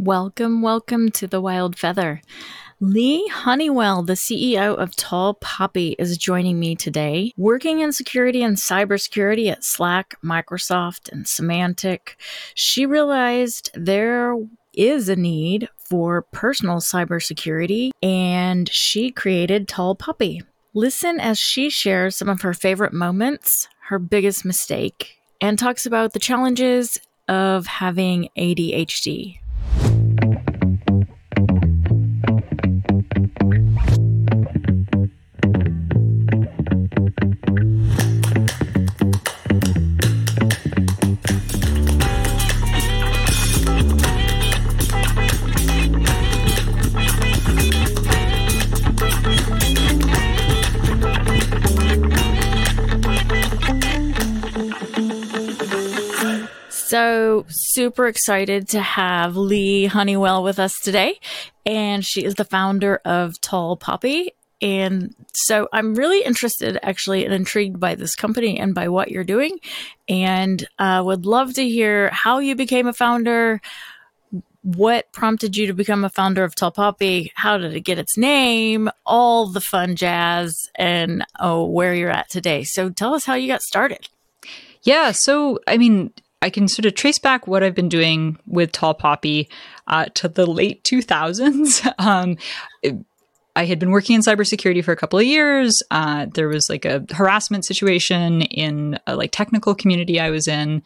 Welcome, welcome to the Wild Feather. Leigh Honeywell, the CEO of Tall Poppy, is joining me today. Working in security and cybersecurity at Slack, Microsoft, and Symantec, she realized there is a need for personal cybersecurity, and she created Tall Poppy. Listen as she shares some of her favorite moments, her biggest mistake, and talks about the challenges of having ADHD. Super excited to have Leigh Honeywell with us today. And she is the founder of Tall Poppy. And so I'm really interested, actually, and intrigued by this company and by what you're doing. And uh, would love to hear how you became a founder, what prompted you to become a founder of Tall Poppy? How did it get its name? All the fun jazz and oh, where you're at today. So tell us how you got started. Yeah. So, I mean, I can sort of trace back what I've been doing with Tall Poppy uh, to the late 2000s. um, I had been working in cybersecurity for a couple of years. Uh, there was like a harassment situation in a like technical community I was in.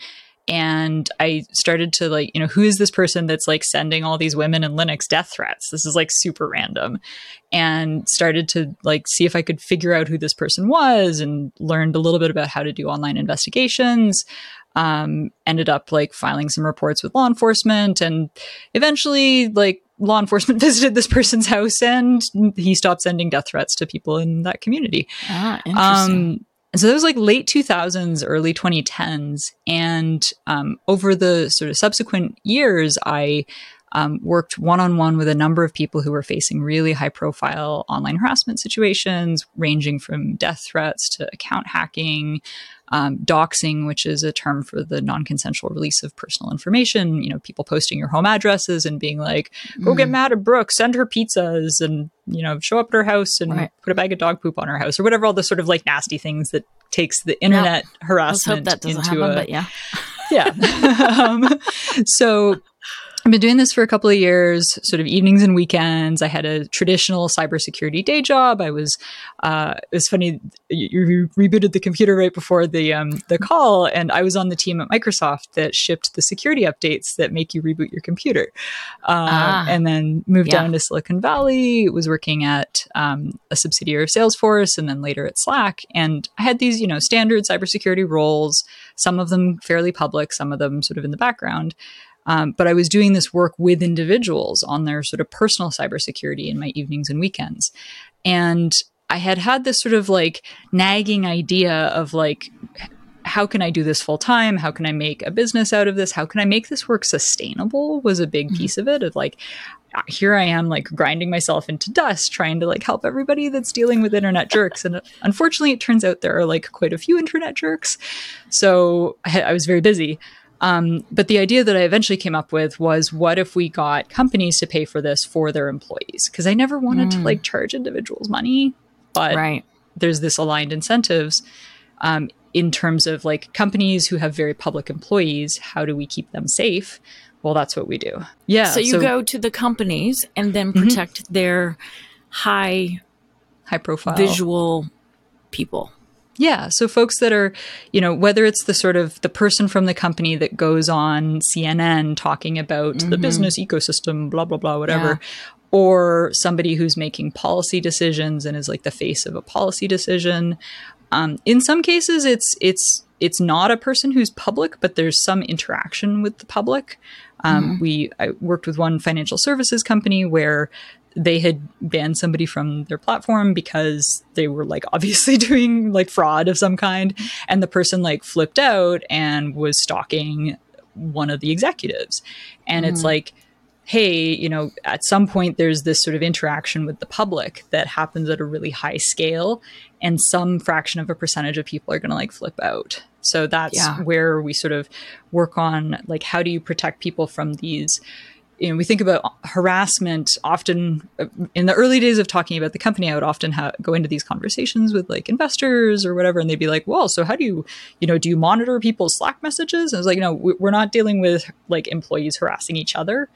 And I started to like, you know, who is this person that's like sending all these women in Linux death threats? This is like super random. And started to like see if I could figure out who this person was and learned a little bit about how to do online investigations um, ended up like filing some reports with law enforcement and eventually like law enforcement visited this person's house and he stopped sending death threats to people in that community. Ah, interesting. Um, so that was like late 2000s, early 2010s. And um, over the sort of subsequent years, I um, worked one on one with a number of people who were facing really high profile online harassment situations, ranging from death threats to account hacking, um, doxing, which is a term for the non-consensual release of personal information. You know, people posting your home addresses and being like, "Go mm. get mad at Brooke, send her pizzas, and you know, show up at her house and right. put a bag of dog poop on her house, or whatever." All the sort of like nasty things that takes the internet harassment into happen, a yeah, yeah. um, so I've been doing this for a couple of years, sort of evenings and weekends. I had a traditional cybersecurity day job. I was, uh, it was funny, you, rebooted the computer right before the um, the call, and I was on the team at Microsoft that shipped the security updates that make you reboot your computer. Uh, ah, and then moved yeah. down to Silicon Valley. Was working at um, a subsidiary of Salesforce, and then later at Slack. And I had these, you know, standard cybersecurity roles. Some of them fairly public, some of them sort of in the background. Um, but I was doing this work with individuals on their sort of personal cybersecurity in my evenings and weekends. And I had had this sort of like nagging idea of like, how can I do this full time? How can I make a business out of this? How can I make this work sustainable? Was a big mm-hmm. piece of it. Of like, here I am, like grinding myself into dust, trying to like help everybody that's dealing with internet jerks. And unfortunately, it turns out there are like quite a few internet jerks. So I, I was very busy. Um, but the idea that I eventually came up with was what if we got companies to pay for this for their employees? Because I never wanted mm. to like charge individuals money, but right. there's this aligned incentives um, in terms of like companies who have very public employees. How do we keep them safe? Well, that's what we do. Yeah. So you so, go to the companies and then mm-hmm. protect mm-hmm. their high, high profile visual people. Yeah. So folks that are, you know, whether it's the sort of the person from the company that goes on CNN talking about mm-hmm. the business ecosystem, blah, blah, blah, whatever, yeah. or somebody who's making policy decisions and is like the face of a policy decision. Um, in some cases, it's, it's, it's not a person who's public, but there's some interaction with the public. Um, mm-hmm. We I worked with one financial services company where they had banned somebody from their platform because they were like obviously doing like fraud of some kind and the person like flipped out and was stalking one of the executives and mm. it's like hey you know at some point there's this sort of interaction with the public that happens at a really high scale and some fraction of a percentage of people are going to like flip out so that's yeah. where we sort of work on like how do you protect people from these you know, we think about harassment often uh, in the early days of talking about the company. I would often ha- go into these conversations with like investors or whatever, and they'd be like, "Well, so how do you, you know, do you monitor people's Slack messages?" And I was like, "No, we're not dealing with like employees harassing each other.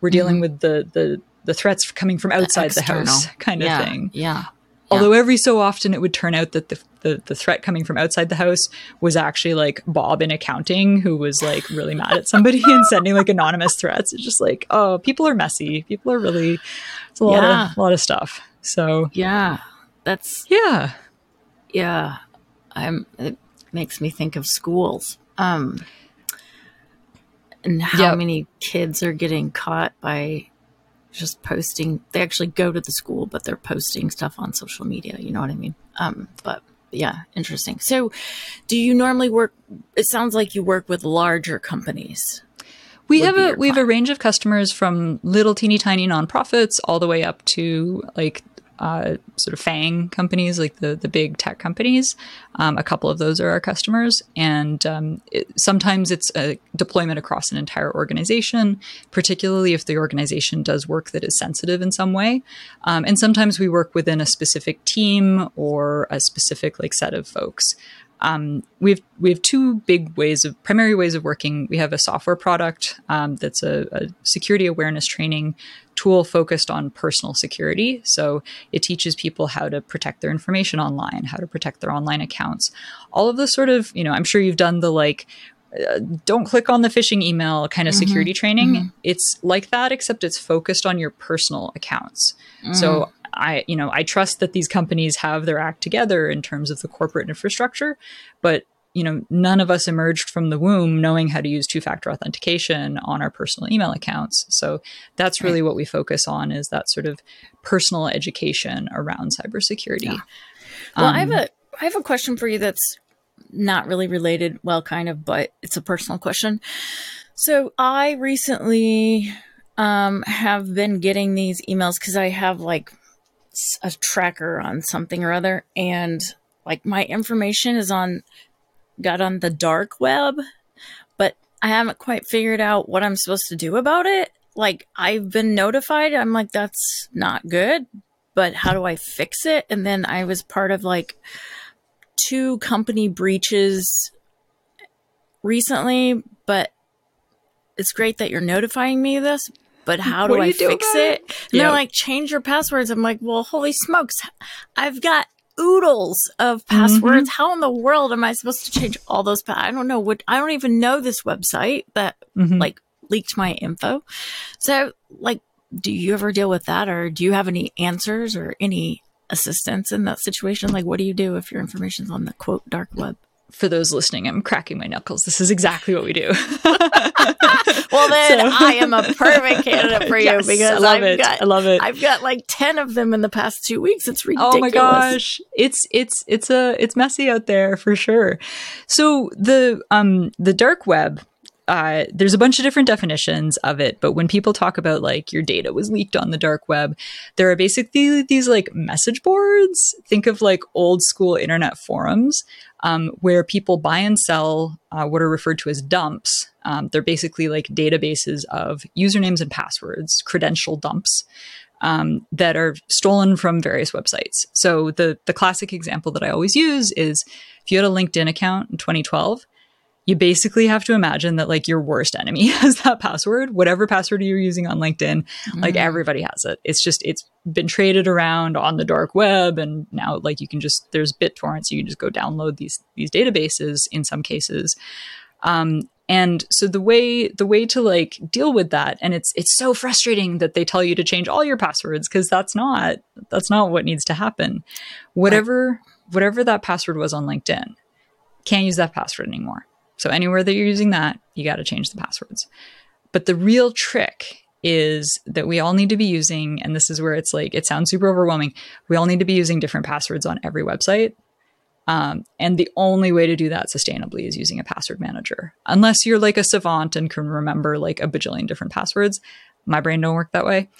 We're dealing mm-hmm. with the the the threats coming from outside the, the house kind yeah, of thing." Yeah. Although every so often it would turn out that the, the, the threat coming from outside the house was actually like Bob in accounting who was like really mad at somebody and sending like anonymous threats. It's just like, oh, people are messy. People are really it's a lot yeah. of a lot of stuff. So Yeah. That's Yeah. Yeah. I'm it makes me think of schools. Um and how yep. many kids are getting caught by just posting. They actually go to the school, but they're posting stuff on social media. You know what I mean? Um, but yeah, interesting. So, do you normally work? It sounds like you work with larger companies. We have a we have a range of customers from little teeny tiny nonprofits all the way up to like uh, sort of FANG companies, like the the big tech companies. Um, a couple of those are our customers, and um, it, sometimes it's a deployment across an entire organization, particularly if the organization does work that is sensitive in some way. Um, and sometimes we work within a specific team or a specific like set of folks. Um, we have we have two big ways of primary ways of working. We have a software product um, that's a, a, security awareness training tool focused on personal security. So it teaches people how to protect their information online, how to protect their online accounts, all of the sort of you know. I'm sure you've done the like uh, don't click on the phishing email kind of mm-hmm. security training. Mm-hmm. It's like that, except it's focused on your personal accounts. Mm. So I, you know, I trust that these companies have their act together in terms of the corporate infrastructure, but you know, none of us emerged from the womb knowing how to use two-factor authentication on our personal email accounts. So that's really what we focus on is that sort of personal education around cybersecurity. Yeah. Well, um, I have um, a I have a question for you that's not really related, well, kind of, but it's a personal question. So I recently um, have been getting these emails because I have like a tracker on something or other and like my information is on got on the dark web but i haven't quite figured out what i'm supposed to do about it. Like i've been notified. I'm like that's not good but how do i fix it? And then i was part of like two company breaches recently but it's great that you're notifying me of this but how do, do I fix it? it? And they're like, change your passwords. I'm like, well, holy smokes. I've got oodles of passwords. Mm-hmm. How in the world am I supposed to change all those? Pa- I don't know what, I don't even know this website that mm-hmm. like leaked my info. So like, do you ever deal with that or do you have any answers or any assistance in that situation? Like, what do you do if your information's on the quote dark web? For those listening, I'm cracking my knuckles. This is exactly what we do. well, then so. I am a perfect candidate for you yes, because I love I've it. Got, I love it. I've got like ten of them in the past two weeks. It's ridiculous. Oh my gosh, it's it's it's a it's messy out there for sure. So the um the dark web uh, there's a bunch of different definitions of it, but when people talk about like your data was leaked on the dark web, there are basically these like message boards. Think of like old school internet forums um, where people buy and sell uh, what are referred to as dumps. Um, they're basically like databases of usernames and passwords, credential dumps. Um, that are stolen from various websites. So the the classic example that I always use is if you had a LinkedIn account in 2012 you basically have to imagine that like your worst enemy has that password whatever password you're using on linkedin mm. like everybody has it. It's just it's been traded around on the dark web and now like you can just there's bittorrents you can just go download these these databases in some cases. Um, and so the way the way to like deal with that and it's it's so frustrating that they tell you to change all your passwords because that's not that's not what needs to happen. Whatever whatever that password was on linkedin can't use that password anymore so anywhere that you're using that, you got to change the passwords. But the real trick is that we all need to be using, and this is where it's like, it sounds super overwhelming. We all need to be using different passwords on every website. Um, and the only way to do that sustainably is using a password manager. Unless you're like a savant and can remember like a bajillion different passwords. My brain don't work that way.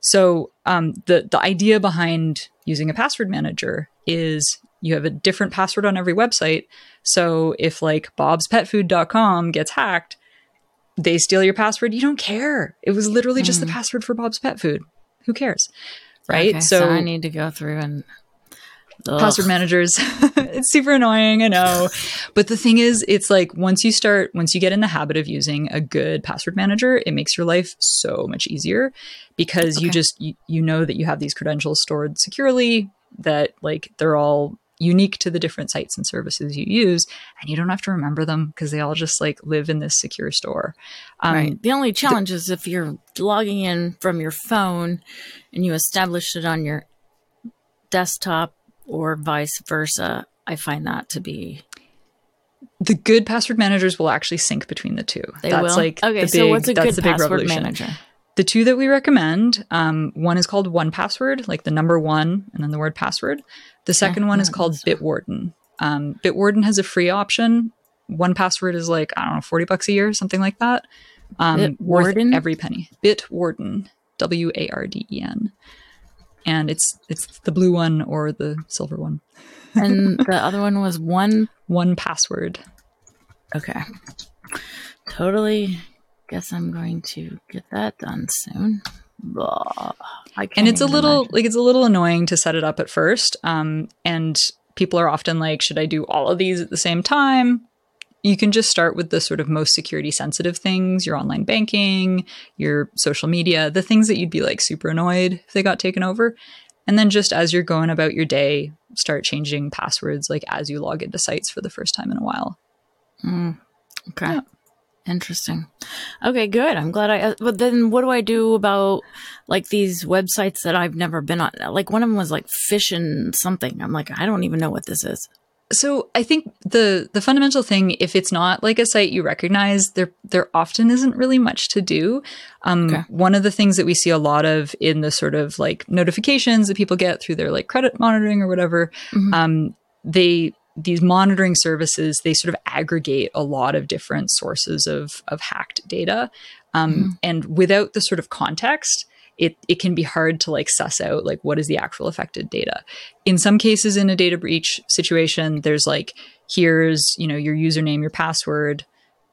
So um, the the idea behind using a password manager is you have a different password on every website. So if like bobspetfood.com gets hacked, they steal your password, you don't care. It was literally mm. just the mm. password for Bob's Pet Food. Who cares? Right? Okay, so, so I need to go through and Ugh. password managers. it's super annoying, I know. But the thing is, it's like once you start, once you get in the habit of using a good password manager, it makes your life so much easier because okay. you just you, you know that you have these credentials stored securely that like they're all unique to the different sites and services you use and you don't have to remember them because they all just like live in this secure store um, right the only challenge is if you're logging in from your phone and you establish it on your desktop or vice versa. I find that to be the good password managers will actually sync between the two. They that's will? like okay. Big, so what's a good password manager? The two that we recommend, um, one is called One Password, like the number one and then the word password. The second one is called Bitwarden. Um, Bitwarden has a free option. One Password is like I don't know, forty bucks a year, something like that. Um, worth every penny. Bitwarden, W A R D E N and it's it's the blue one or the silver one. and the other one was one one password. Okay. Totally guess I'm going to get that done soon. and it's a little imagine. like it's a little annoying to set it up at first. Um, and people are often like, should I do all of these at the same time? you can just start with the sort of most security sensitive things your online banking, your social media, the things that you'd be like super annoyed if they got taken over. And then just as you're going about your day, start changing passwords like as you log into sites for the first time in a while. Mm, okay. Yeah. Interesting. Okay, good. I'm glad I. But then, what do I do about like these websites that I've never been on? Like one of them was like fishing something. I'm like, I don't even know what this is. So I think the the fundamental thing, if it's not like a site you recognize, there there often isn't really much to do. Um, okay. One of the things that we see a lot of in the sort of like notifications that people get through their like credit monitoring or whatever, mm-hmm. um, they these monitoring services they sort of aggregate a lot of different sources of of hacked data, um, mm-hmm. and without the sort of context it, it can be hard to like suss out like what is the actual affected data. In some cases in a data breach situation, there's like, here's, you know, your username, your password,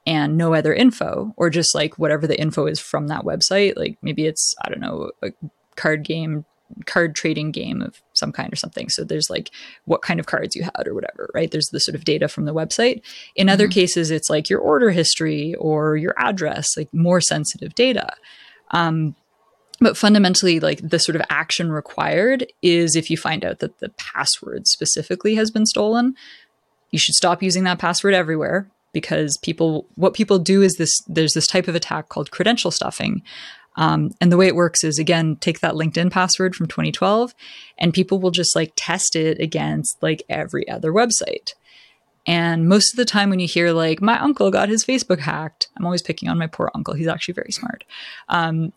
and no other info, or just like whatever the info is from that website. Like maybe it's, I don't know, a card game card trading game of some kind or something. So there's like what kind of cards you had or whatever, right? There's the sort of data from the website. In mm-hmm. other cases, it's like your order history or your address, like more sensitive data. Um, but fundamentally like the sort of action required is if you find out that the password specifically has been stolen you should stop using that password everywhere because people what people do is this there's this type of attack called credential stuffing um, and the way it works is again take that linkedin password from 2012 and people will just like test it against like every other website and most of the time, when you hear like my uncle got his Facebook hacked, I'm always picking on my poor uncle. He's actually very smart. Um,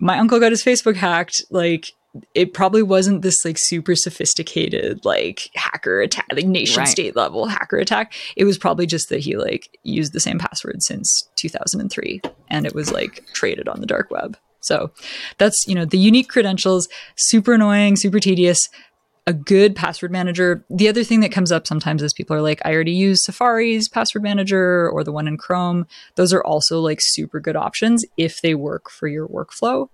my uncle got his Facebook hacked. Like, it probably wasn't this like super sophisticated like hacker attack, like nation right. state level hacker attack. It was probably just that he like used the same password since 2003 and it was like traded on the dark web. So that's, you know, the unique credentials, super annoying, super tedious. A good password manager. The other thing that comes up sometimes is people are like, I already use Safari's password manager or the one in Chrome. Those are also like super good options if they work for your workflow.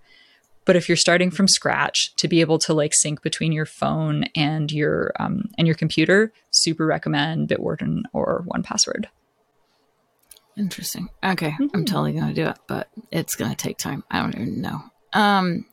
But if you're starting from scratch to be able to like sync between your phone and your um, and your computer, super recommend Bitwarden or One Password. Interesting. Okay, mm-hmm. I'm totally gonna do it, but it's gonna take time. I don't even know. Um,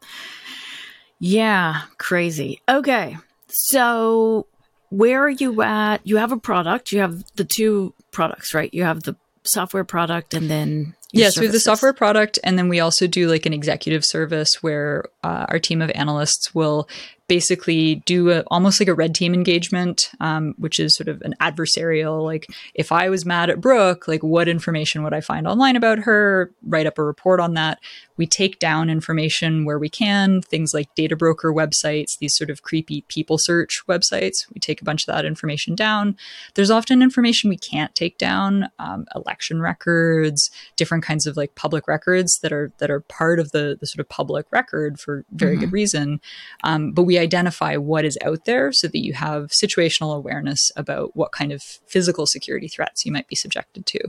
yeah, crazy. Okay, so where are you at? You have a product. You have the two products, right? You have the software product and then Yes, we have the software product, and then we also do like an executive service where uh, our team of analysts will basically do a, almost like a red team engagement, um, which is sort of an adversarial. Like, if I was mad at Brooke, like, what information would I find online about her? Write up a report on that. We take down information where we can, things like data broker websites, these sort of creepy people search websites. We take a bunch of that information down. There's often information we can't take down, um, election records, different kinds of like public records that are that are part of the the sort of public record for very mm-hmm. good reason. Um, but we identify what is out there so that you have situational awareness about what kind of physical security threats you might be subjected to.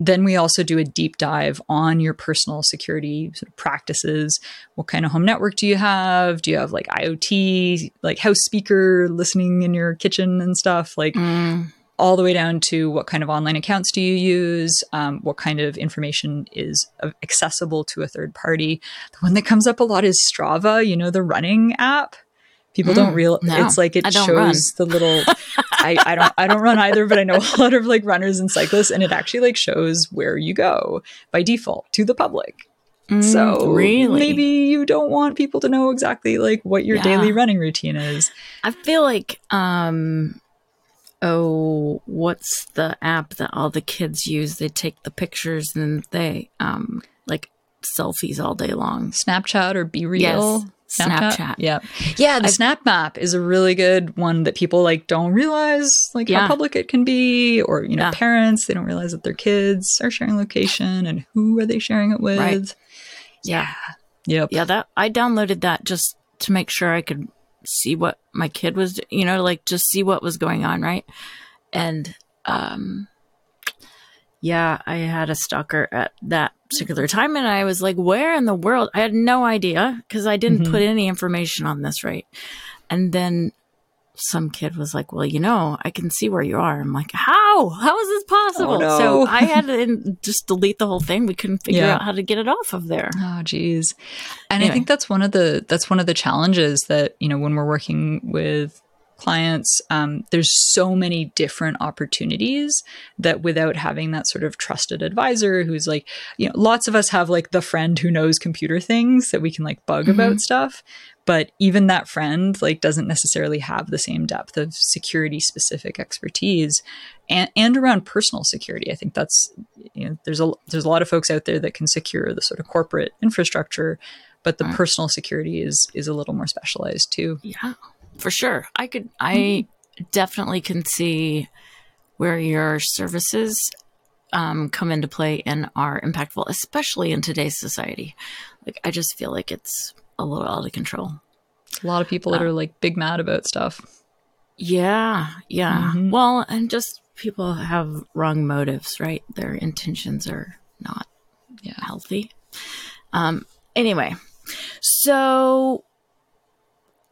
then we also do a deep dive on your personal security sort of practices. What kind of home network do you have? Do you have like IoT, like house speaker listening in your kitchen and stuff? Like Mm. All the way down to what kind of online accounts do you use? Um, what kind of information is accessible to a third party? The one that comes up a lot is Strava, you know, the running app. People don't Mm, real. no, it's like it shows run. the little. I, I don't I don't run either, but I know a lot of like runners and cyclists, and it actually like shows where you go by default to the public. Mm, So really, maybe you don't want people to know exactly like what your Yeah. daily running routine is. I feel like um oh what's the app that all the kids use? They take the pictures and they um like selfies all day long. Snapchat or Be Real. Yes, Snapchat. Yeah. Yeah, the I've- Snap Map is a really good one that people like don't realize like Yeah. how public it can be or you know Yeah. parents they don't realize that their kids are sharing location and who are they sharing it with. Right. Yeah. Yep. Yeah, that I downloaded that just to make sure I could see what my kid was, you know, like just see what was going on, right? And um yeah, I had a stalker at that particular time and I was like, where in the world? I had no idea because I didn't Mhm. put any information on this, right? And then some kid was like, "Well, you know, I can see where you are." I'm like, "How? How is this possible?" Oh, no. So I had to just delete the whole thing. We couldn't figure Yeah. out how to get it off of there. Oh geez. And I think that's one of the that's one of the challenges that, you know, when we're working with clients, um, there's so many different opportunities that without having that sort of trusted advisor who's like, you know, lots of us have like the friend who knows computer things that we can like bug Mhm. about stuff. But even that friend like doesn't necessarily have the same depth of security specific expertise and, and around personal security. I think that's you know there's a there's a lot of folks out there that can secure the sort of corporate infrastructure, but the Mm. personal security is is a little more specialized too. Yeah, for sure. I could, I definitely can see where your services um, come into play and are impactful, especially in today's society. Like, I just feel like it's a little out of control. A lot of people that Uh, are like big mad about stuff. Yeah, yeah. Mhm. Well, and just people have wrong motives, right? Their intentions are not Yeah. healthy. Um, anyway, so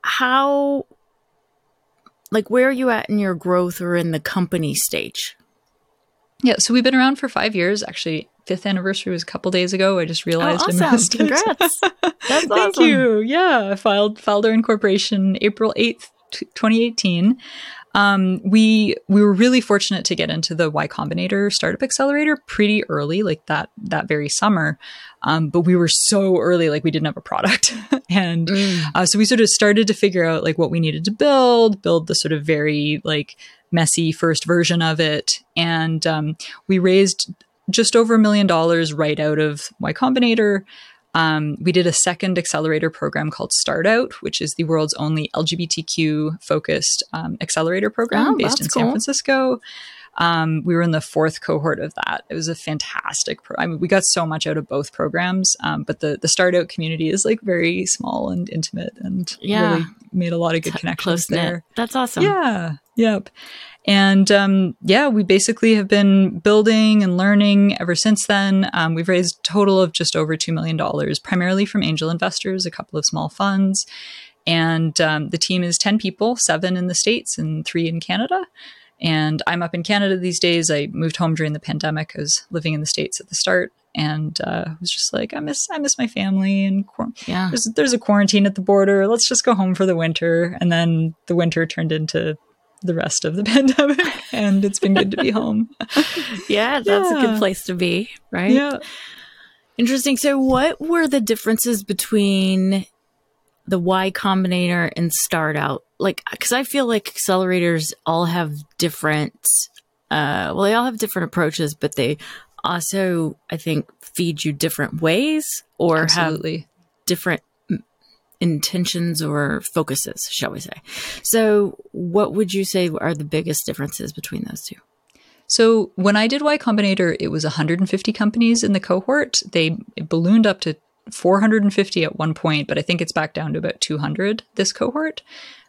how, like, where are you at in your growth or in the company stage? Yeah, so we've been around for five years. Actually, fifth anniversary was a couple days ago. I just realized Oh, awesome. missed it. Congrats. That's Thank awesome. you. Yeah, I filed filed our incorporation April eighth, twenty eighteen. Um, we we were really fortunate to get into the Y Combinator startup accelerator pretty early, like that that very summer. Um, but we were so early, like we didn't have a product, and Mm. uh, so we sort of started to figure out like what we needed to build, build the sort of very like messy first version of it, and um, we raised just over a million dollars right out of Y Combinator. Um, we did a second accelerator program called Start Out, which is the world's only LGBTQ focused um, accelerator program Oh, based in San cool. Francisco. Um, we were in the fourth cohort of that. It was a fantastic. Pro- I mean, we got so much out of both programs, um, but the the Start Out community is like very small and intimate, and Yeah. really made a lot of good connections there. That's awesome. Yeah. Yep. And um, yeah, we basically have been building and learning ever since then. Um, we've raised a total of just over $2 million, primarily from angel investors, a couple of small funds. And um, the team is 10 people, seven in the States and three in Canada. And I'm up in Canada these days. I moved home during the pandemic. I was living in the States at the start and uh, was just like, I miss, I miss my family and Yeah. there's, there's a quarantine at the border. Let's just go home for the winter. And then the winter turned into the rest of the pandemic, and it's been good to be home. Yeah, that's a good place to be, right? Yeah. Interesting. So, what were the differences between the Y Combinator and Start Out? Like, because I feel like accelerators all have different, uh, well, they all have different approaches, but they also, I think, feed you different ways or have Absolutely. different mm, intentions or focuses, shall we say. So, what would you say are the biggest differences between those two? So when I did Y Combinator, it was 150 companies in the cohort. They ballooned up to 450 at one point, but I think it's back down to about 200 this cohort.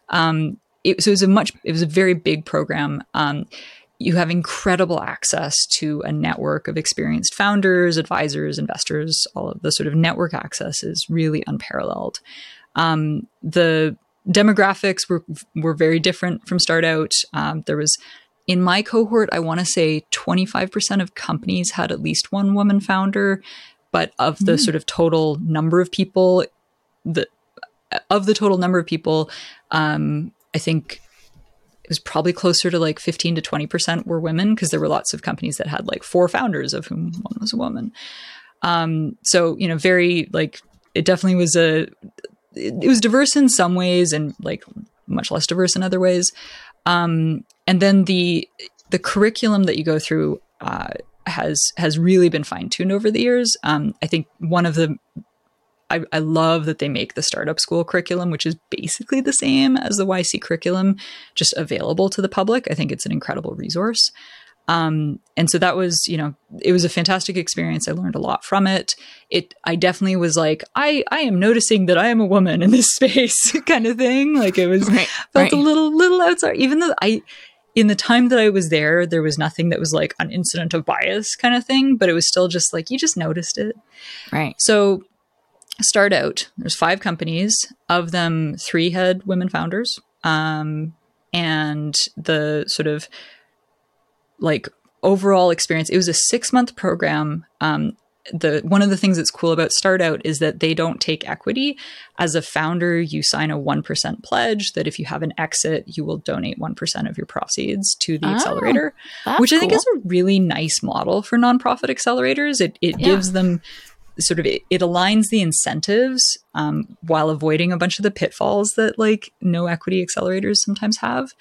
Um, it, so it was a much, it was a very big program. Um, you have incredible access to a network of experienced founders, advisors, investors. All of the sort of network access is really unparalleled. Um, the demographics were were very different from start out. Um, there was in my cohort, I want to say 25% of companies had at least one woman founder, but of the mm. sort of total number of people, the of the total number of people, um, I think it was probably closer to like 15 to 20% were women because there were lots of companies that had like four founders of whom one was a woman. Um, so, you know, very like it definitely was a, it, was diverse in some ways and like much less diverse in other ways. Um, and then the, the curriculum that you go through, uh, has has really been fine tuned over the years. Um, I think one of the I, I, love that they make the startup school curriculum, which is basically the same as the YC curriculum, just available to the public. I think it's an incredible resource. Um, and so that was, you know, it was a fantastic experience. I learned a lot from it. It, I definitely was like, I, I am noticing that I am a woman in this space, kind of thing. Like it was right, felt right. a little, little outside. Even though I, in the time that I was there, there was nothing that was like an incident of bias kind of thing, but it was still just like you just noticed it. Right. So start out there's five companies of them three had women founders um, and the sort of like overall experience. It was a six month program. Um, the one of the things that's cool about start out is that they don't take equity. As a founder you sign a 1% pledge that if you have an exit you will donate 1% of your proceeds to the oh, accelerator which i think is a really nice model for nonprofit accelerators. It, it yeah. gives them sort of it, it aligns the incentives um, while avoiding a bunch of the pitfalls that like no equity accelerators sometimes have.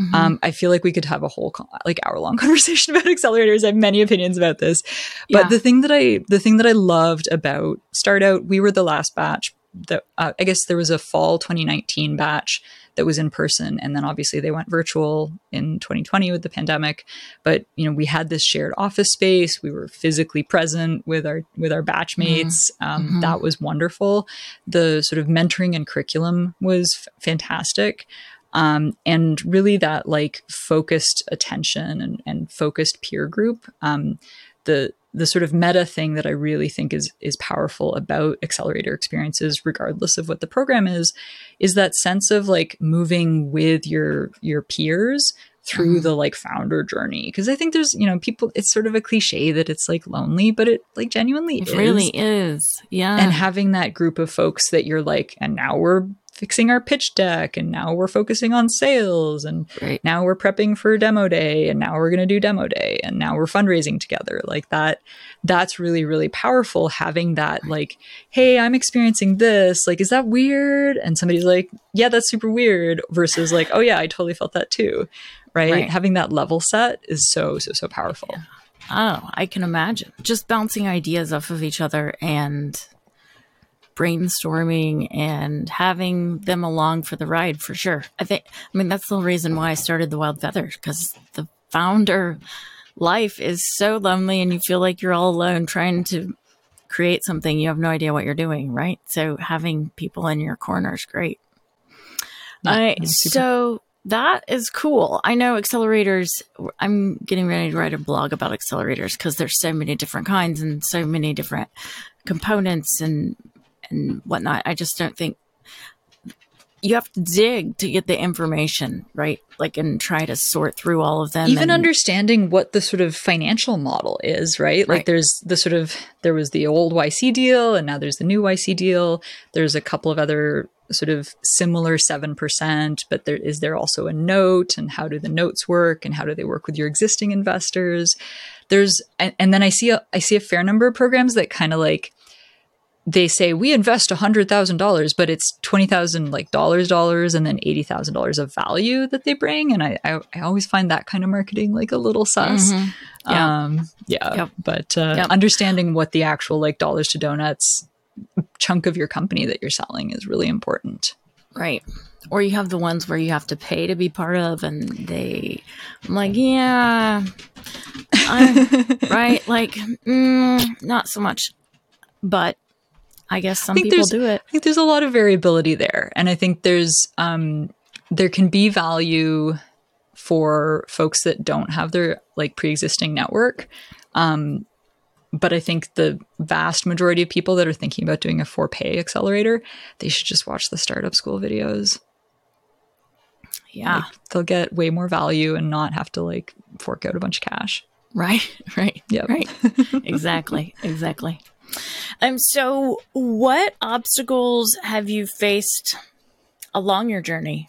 Mm-hmm. Um, I feel like we could have a whole like hour long conversation about accelerators. I have many opinions about this, but yeah. the thing that I the thing that I loved about Start Out, we were the last batch that uh, I guess there was a fall 2019 batch that was in person and then obviously they went virtual in 2020 with the pandemic but you know we had this shared office space we were physically present with our with our batchmates mm-hmm. Um, mm-hmm. that was wonderful the sort of mentoring and curriculum was f- fantastic um, and really that like focused attention and, and focused peer group um, the the sort of meta thing that I really think is is powerful about accelerator experiences, regardless of what the program is, is that sense of like moving with your your peers through mm-hmm. the like founder journey. Because I think there's you know people, it's sort of a cliche that it's like lonely, but it like genuinely it is. really is, yeah. And having that group of folks that you're like, and now we're fixing our pitch deck and now we're focusing on sales and right. now we're prepping for demo day and now we're going to do demo day and now we're fundraising together. Like that that's really really powerful having that like hey i'm experiencing this. Like is that weird? And somebody's like yeah that's super weird versus like oh yeah i totally felt that too right, right. having that level set is so so so powerful. Yeah. oh i can imagine. Just bouncing ideas off of each other and brainstorming and having them along for the ride for sure. I think, I mean, that's the reason why I started the Wild Feather because the founder life is so lonely and you feel like you're all alone trying to create something. You have no idea what you're doing, right? So having people in your corner is great. Yeah, so that is cool. I know accelerators. I'm getting ready to write a blog about accelerators because there's so many different kinds and so many different components and and whatnot. I just don't think you have to dig to get the information right like and try to sort through all of them even and, understanding what the sort of financial model is right? right like there's the sort of there was the old yc deal and now there's the new yc deal there's a couple of other sort of similar 7% but there is there also a note and how do the notes work and how do they work with your existing investors there's and, and then i see a i see a fair number of programs that kind of like they say we invest $100,000, but it's 20,000 like dollars, dollars, and then $80,000 of value that they bring. And I, I, I, always find that kind of marketing like a little sus. Mm-hmm. Yeah. Um, yeah. Yep. But uh, yep. understanding what the actual like dollars to donuts chunk of your company that you're selling is really important. Right. Or you have the ones where you have to pay to be part of, and they, I'm like, yeah, right? Like, mm, not so much. But I guess some I people do it. I think there's a lot of variability there, and I think there's um, there can be value for folks that don't have their like pre-existing network. Um, but I think the vast majority of people that are thinking about doing a for pay accelerator, they should just watch the startup school videos. Yeah. Like, they'll get way more value and not have to like fork out a bunch of cash. Right, right. Yep. Right. exactly, exactly. Um so what obstacles have you faced along your journey?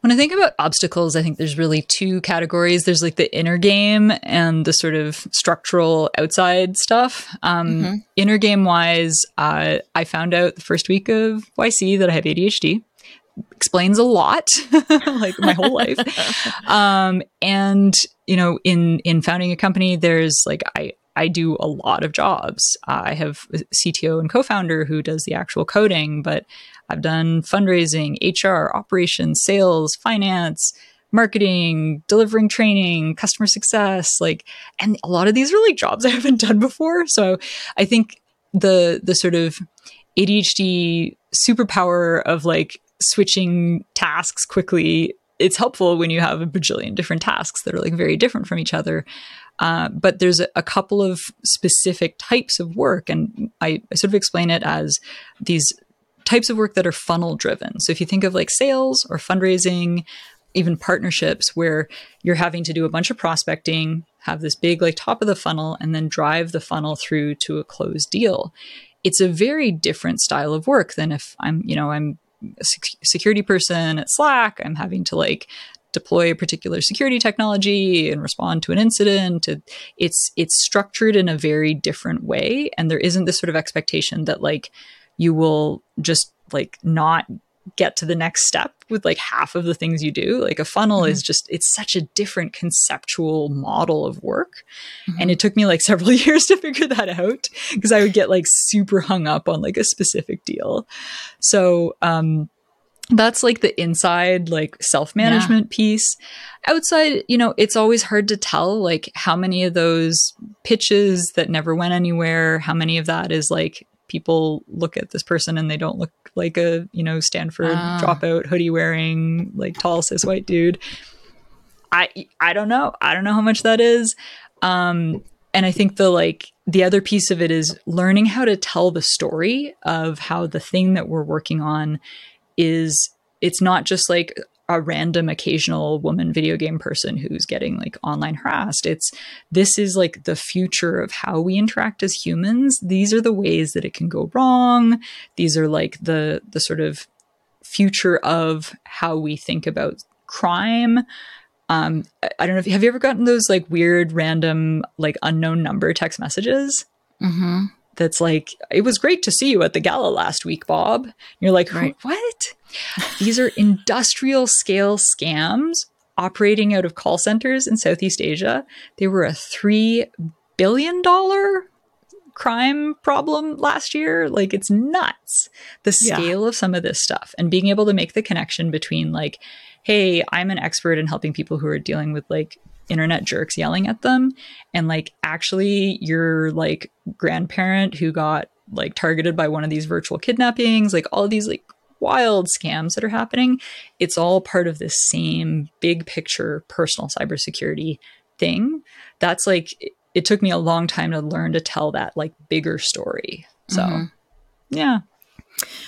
When I think about obstacles, I think there's really two categories. There's like the inner game and the sort of structural outside stuff. Um, Mhm. Inner game wise, uh, I found out the first week of YC that I have ADHD. Explains a lot, like my whole life. Um, and you know, in in founding a company, there's like I I do a lot of jobs. I have a CTO and co-founder who does the actual coding, but I've done fundraising, HR, operations, sales, finance, marketing, delivering training, customer success, like and a lot of these are like jobs I haven't done before. So I think the the sort of ADHD superpower of like switching tasks quickly it's helpful when you have a bajillion different tasks that are like very different from each other. Uh, but there's a, couple of specific types of work, and I, I sort of explain it as these types of work that are funnel driven. So if you think of like sales or fundraising, even partnerships where you're having to do a bunch of prospecting, have this big like top of the funnel, and then drive the funnel through to a closed deal. It's a very different style of work than if I'm, you know, I'm a security person at Slack. I'm having to like deploy a particular security technology and respond to an incident. It's it's structured in a very different way, and there isn't this sort of expectation that like you will just like not get to the next step with like half of the things you do. Like a funnel is just it's such a different conceptual model of work. And it took me like several years to figure that out because I would get like super hung up on like a specific deal. So, um, that's like the inside, like self management piece. Outside, you know, it's always hard to tell like how many of those pitches that never went anywhere, how many of that is like people look at this person and they don't look like a, you know, Stanford Ah. dropout hoodie wearing, like tall cis white dude. I I don't know. I don't know how much that is. Um, and I think the like the other piece of it is learning how to tell the story of how the thing that we're working on is it's not just like a random occasional woman video game person who's getting like online harassed. It's this is like the future of how we interact as humans. These are the ways that it can go wrong. These are like the the sort of future of how we think about crime. Um I- i don't know if have you ever gotten those like weird random like unknown number text messages? Mm-hmm. That's like, it was great to see you at the gala last week, Bob. And you're like, Right. what? These are industrial scale scams operating out of call centers in Southeast Asia. They were a $3 billion crime problem last year. Like, it's nuts. The Yeah. scale of some of this stuff and being able to make the connection between, like, hey, I'm an expert in helping people who are dealing with like internet jerks yelling at them and like actually your like grandparent who got like targeted by one of these virtual kidnappings like all these like wild scams that are happening it's all part of this same big picture personal cybersecurity thing that's like it, it took me a long time to learn to tell that like bigger story so Mhm. yeah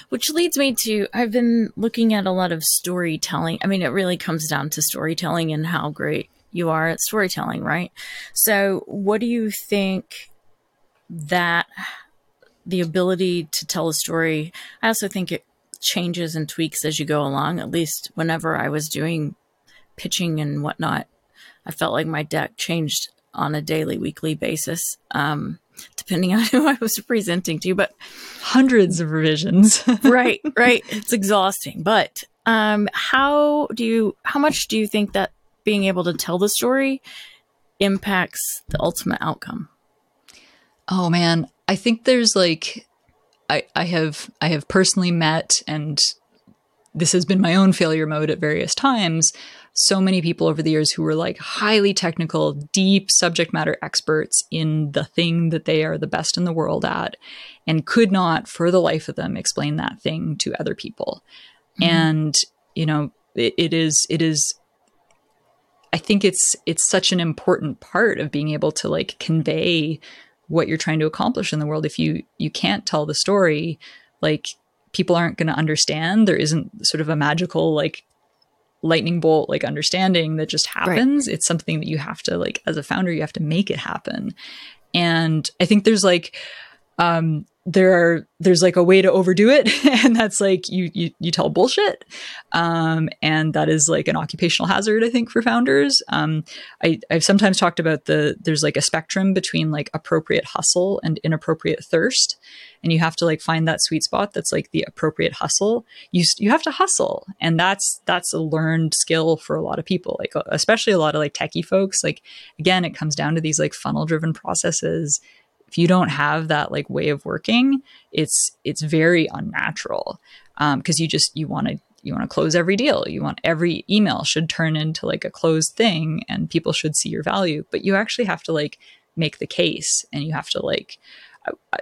Which leads me to I've been looking at a lot of storytelling. I mean, it really comes down to storytelling and how great you are at storytelling, right? So, what do you think that the ability to tell a story? I also think it changes and tweaks as you go along. At least whenever I was doing pitching and whatnot, I felt like my deck changed on a daily, weekly basis, um, depending on who I was presenting to. But hundreds of revisions right, right. It's exhausting. But um how do you how much do you think that being able to tell the story impacts the ultimate outcome? Oh man, I think there's like I I have I have personally met and this has been my own failure mode at various times. So many people over the years who were like highly technical, deep subject matter experts in the thing that they are the best in the world at and could not for the life of them explain that thing to other people. Mm-hmm. And you know, it, it is it is I think it's it's such an important part of being able to like convey what you're trying to accomplish in the world. If you you can't tell the story, like people aren't going to understand. There isn't sort of a magical like lightning bolt like understanding that just happens. Right. It's something that you have to like as a founder you have to make it happen. And I think there's like um there are there's like a way to overdo it and that's like you you, you tell bullshit. Um, and that is like an occupational hazard i think for founders. Um, I, i've sometimes talked about the there's like a spectrum between like appropriate hustle and inappropriate thirst and you have to like find that sweet spot that's like the appropriate hustle. You you have to hustle and that's that's a learned skill for a lot of people like especially a lot of like techie folks. Like again it comes down to these like funnel driven processes if you don't have that like way of working it's it's very unnatural because um, you just you want to you want to close every deal. You want every email should turn into like a closed thing and people should see your value but you actually have to like make the case and you have to like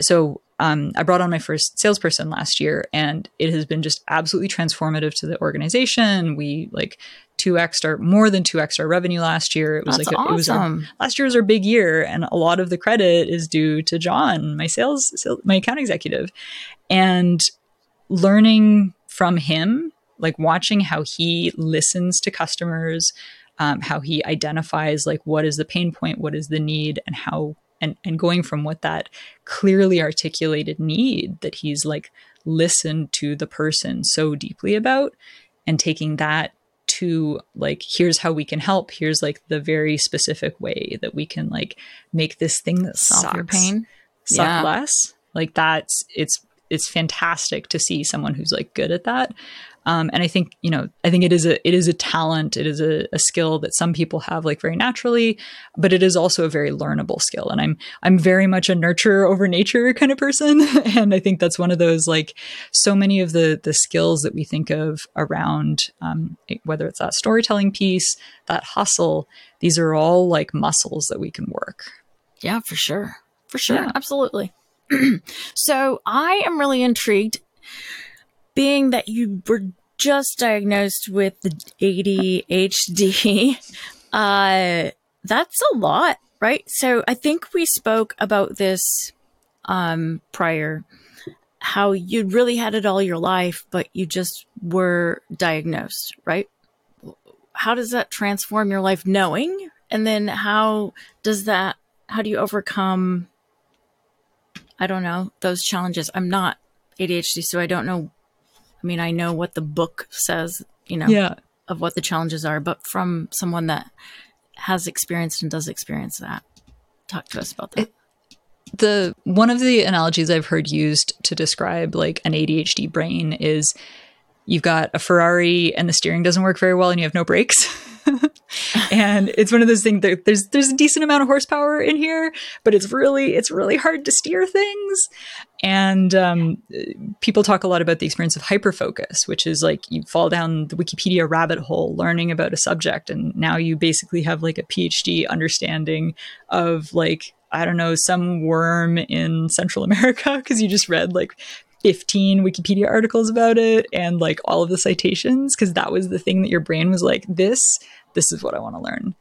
so um, I brought on my first salesperson last year, and it has been just absolutely transformative to the organization. We like two extra, more than two extra revenue last year. It was That's like awesome. it was our, last year was our big year, and a lot of the credit is due to John, my sales, my account executive, and learning from him, like watching how he listens to customers, um, how he identifies like what is the pain point, what is the need, and how and and going from what that clearly articulated need that he's like listened to the person so deeply about and taking that to like here's how we can help here's like the very specific way that we can like make this thing that sucks. your pain? suck yeah. less like that's it's it's fantastic to see someone who's like good at that um, and I think, you know, I think it is a it is a talent, it is a, a, skill that some people have like very naturally, but it is also a very learnable skill. And I'm I'm very much a nurture over nature kind of person. and I think that's one of those like so many of the the skills that we think of around um, whether it's that storytelling piece, that hustle, these are all like muscles that we can work. Yeah, for sure. For sure. Yeah. Absolutely. so I am really intrigued being that you were just diagnosed with ADHD, uh, that's a lot, right? So I think we spoke about this um, prior, how you really had it all your life, but you just were diagnosed, right? How does that transform your life knowing? And then how does that, how do you overcome, I don't know, those challenges? I'm not ADHD, so I don't know I mean, I know what the book says, you know, yeah. of what the challenges are, but from someone that has experienced and does experience that, talk to us about that. It, the one of the analogies I've heard used to describe like an ADHD brain is you've got a Ferrari and the steering doesn't work very well and you have no brakes. and it's one of those things that there's there's a decent amount of horsepower in here, but it's really it's really hard to steer things. And um, people talk a lot about the experience of hyperfocus, which is like you fall down the Wikipedia rabbit hole learning about a subject, and now you basically have like a PhD understanding of like I don't know some worm in Central America because you just read like 15 Wikipedia articles about it and like all of the citations because that was the thing that your brain was like, this, this is what I want to learn.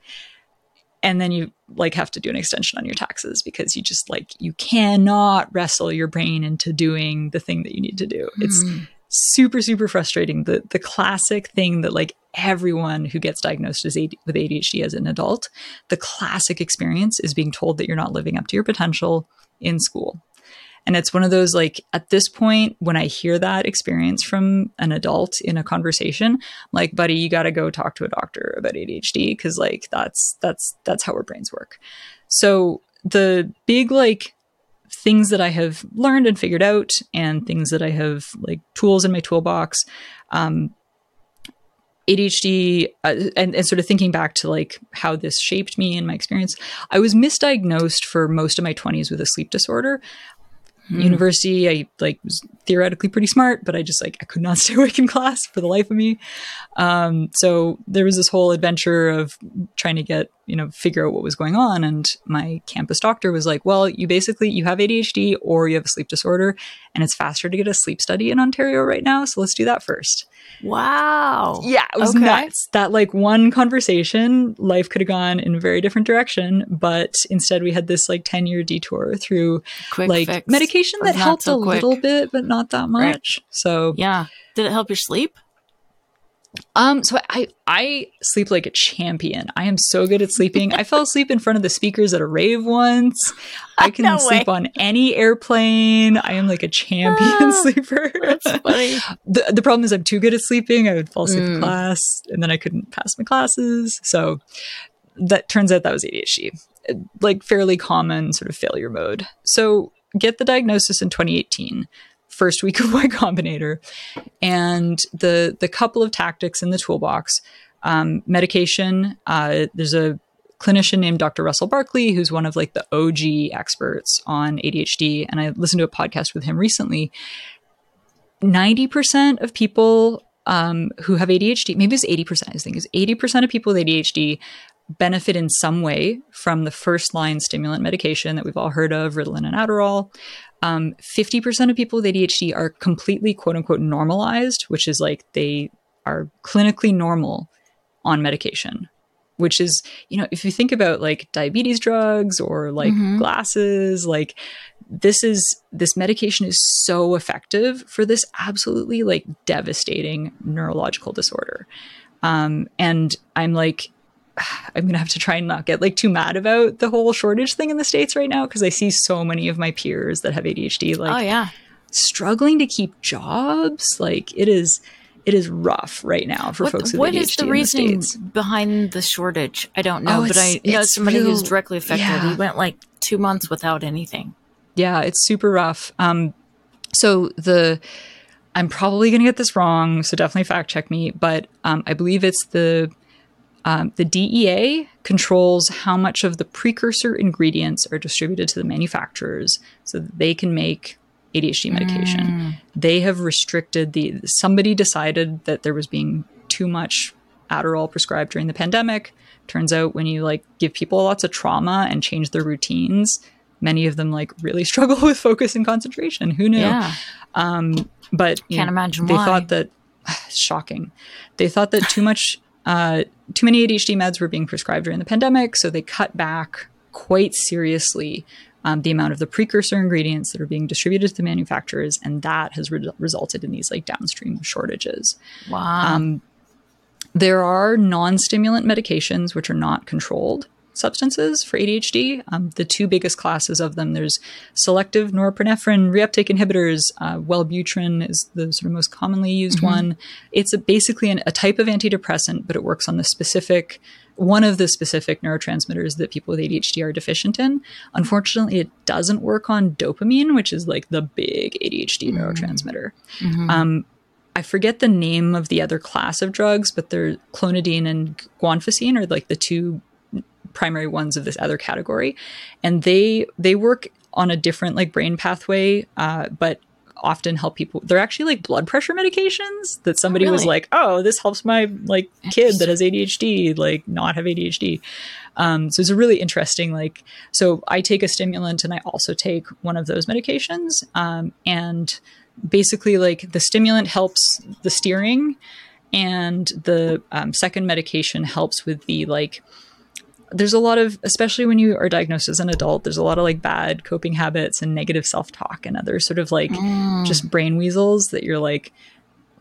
And then you like have to do an extension on your taxes because you just like, you cannot wrestle your brain into doing the thing that you need to do. Mm. It's super, super frustrating. The, the classic thing that like everyone who gets diagnosed as AD- with ADHD as an adult, the classic experience is being told that you're not living up to your potential in school and it's one of those like at this point, when I hear that experience from an adult in a conversation, like, buddy, you got to go talk to a doctor about ADHD because like that's that's that's how our brains work. So the big like things that I have learned and figured out, and things that I have like tools in my toolbox. Um, ADHD uh, and, and, sort of thinking back to like how this shaped me and my experience, I was misdiagnosed for most of my 20s with a sleep disorder. Mm. University, I like was theoretically pretty smart, but I just like I could not stay awake in class for the life of me. Um, so there was this whole adventure of trying to get you know figure out what was going on, and my campus doctor was like, "Well, you basically you have ADHD or you have a sleep disorder, and it's faster to get a sleep study in Ontario right now, so let's do that first. Wow. Yeah, it was okay. nuts. That like one conversation, life could have gone in a very different direction, but instead we had this like 10 year detour through quick like fix, medication that helped so a quick. little bit, but not that much. Right. So yeah. Did it help your sleep? Um, so I I sleep like a champion. I am so good at sleeping. I fell asleep in front of the speakers at a rave once. I can no sleep on any airplane. I am like a champion ah, sleeper. The the problem is I'm too good at sleeping. I would fall asleep mm. in class and then I couldn't pass my classes. So that turns out that was ADHD. Like fairly common sort of failure mode. So get the diagnosis in 2018 first week of Y Combinator, and the the couple of tactics in the toolbox. Um, medication. Uh, there's a clinician named Dr. Russell Barkley, who's one of like the OG experts on ADHD, and I listened to a podcast with him recently. Ninety percent of people um, who have ADHD, maybe it's eighty percent. I think is eighty percent of people with ADHD benefit in some way from the first line stimulant medication that we've all heard of, Ritalin and Adderall. Um, 50% of people with ADHD are completely quote unquote normalized, which is like they are clinically normal on medication, which is, you know, if you think about like diabetes drugs or like mm-hmm. glasses, like this is this medication is so effective for this absolutely like devastating neurological disorder. Um, and I'm like, I'm gonna have to try and not get like too mad about the whole shortage thing in the states right now because I see so many of my peers that have ADHD like oh yeah struggling to keep jobs. Like it is it is rough right now for what, folks with what ADHD. What is the reasoning the behind the shortage? I don't know, oh, but I know somebody real, who's directly affected. Yeah. He went like two months without anything. Yeah, it's super rough. Um, so the I'm probably going to get this wrong, so definitely fact check me. But um, I believe it's the um, the DEA controls how much of the precursor ingredients are distributed to the manufacturers so that they can make ADHD medication. Mm. They have restricted the, somebody decided that there was being too much Adderall prescribed during the pandemic. Turns out when you like give people lots of trauma and change their routines, many of them like really struggle with focus and concentration. Who knew? Yeah. Um, but can't know, imagine they why. thought that shocking. They thought that too much uh, too many ADHD meds were being prescribed during the pandemic, so they cut back quite seriously um, the amount of the precursor ingredients that are being distributed to the manufacturers, and that has re- resulted in these like downstream shortages. Wow. Um, there are non-stimulant medications which are not controlled substances for ADHD. Um, the two biggest classes of them there's selective norepinephrine reuptake inhibitors. Uh, Wellbutrin is the sort of most commonly used mm-hmm. one. It's a, basically an, a type of antidepressant, but it works on the specific one of the specific neurotransmitters that people with ADHD are deficient in. Unfortunately, it doesn't work on dopamine, which is like the big ADHD mm-hmm. neurotransmitter. Mm-hmm. Um, I forget the name of the other class of drugs, but they're clonidine and guanfacine are like the two primary ones of this other category, and they they work on a different like brain pathway, uh, but often help people. They're actually like blood pressure medications that somebody oh, really? was like, oh, this helps my like kid that has ADHD like not have ADHD. Um, so it's a really interesting like. So I take a stimulant and I also take one of those medications, um, and basically like the stimulant helps the steering, and the um, second medication helps with the like there's a lot of especially when you are diagnosed as an adult there's a lot of like bad coping habits and negative self-talk and other sort of like mm. just brain weasels that you're like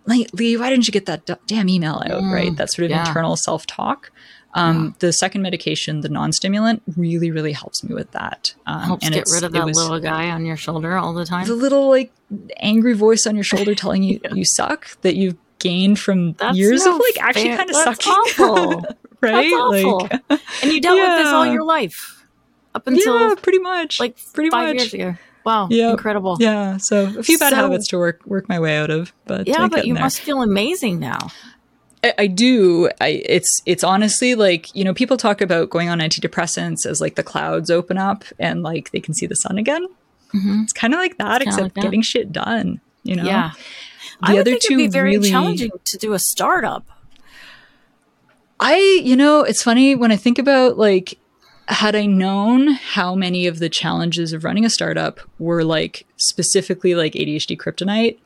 Leigh why didn't you get that d- damn email out mm. right that sort of yeah. internal self-talk um, yeah. the second medication the non-stimulant really really helps me with that um, helps and get rid of that was, little guy on your shoulder all the time the little like angry voice on your shoulder telling you you suck that you've gained from That's years no of like actually kind of sucking awful. right? Like, and you dealt yeah. with this all your life up until yeah, pretty much, like pretty five much. years ago. Wow, yep. incredible. Yeah, so a few bad so, habits to work work my way out of, but yeah, but you there. must feel amazing now. I, I do. I, it's it's honestly like you know people talk about going on antidepressants as like the clouds open up and like they can see the sun again. Mm-hmm. It's kind of like that, except like that. getting shit done. You know? Yeah. The I other think two it'd be very really... challenging to do a startup. I, you know, it's funny when I think about like had I known how many of the challenges of running a startup were like specifically like ADHD kryptonite,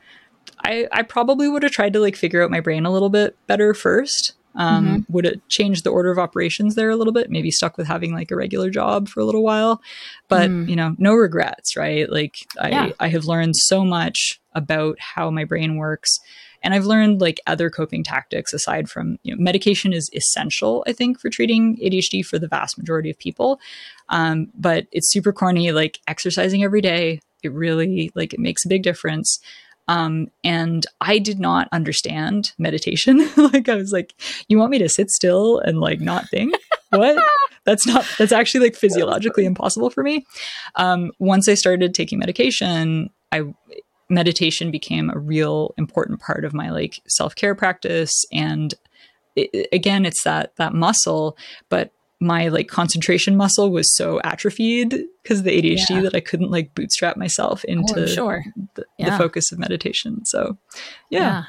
I, I probably would have tried to like figure out my brain a little bit better first. Um, mm-hmm. Would it change the order of operations there a little bit? Maybe stuck with having like a regular job for a little while, but mm. you know, no regrets, right? Like I, yeah. I have learned so much about how my brain works and I've learned like other coping tactics aside from, you know, medication is essential, I think, for treating ADHD for the vast majority of people. Um, but it's super corny, like exercising every day. It really, like, it makes a big difference. Um, and I did not understand meditation. like I was like, you want me to sit still and like not think? what? That's not, that's actually like physiologically impossible for me. Um, once I started taking medication, I, meditation became a real important part of my like self-care practice and it, again it's that that muscle but my like concentration muscle was so atrophied because of the ADHD yeah. that I couldn't like bootstrap myself oh, into oh, sure. the, yeah. the, focus of meditation. So, yeah. yeah.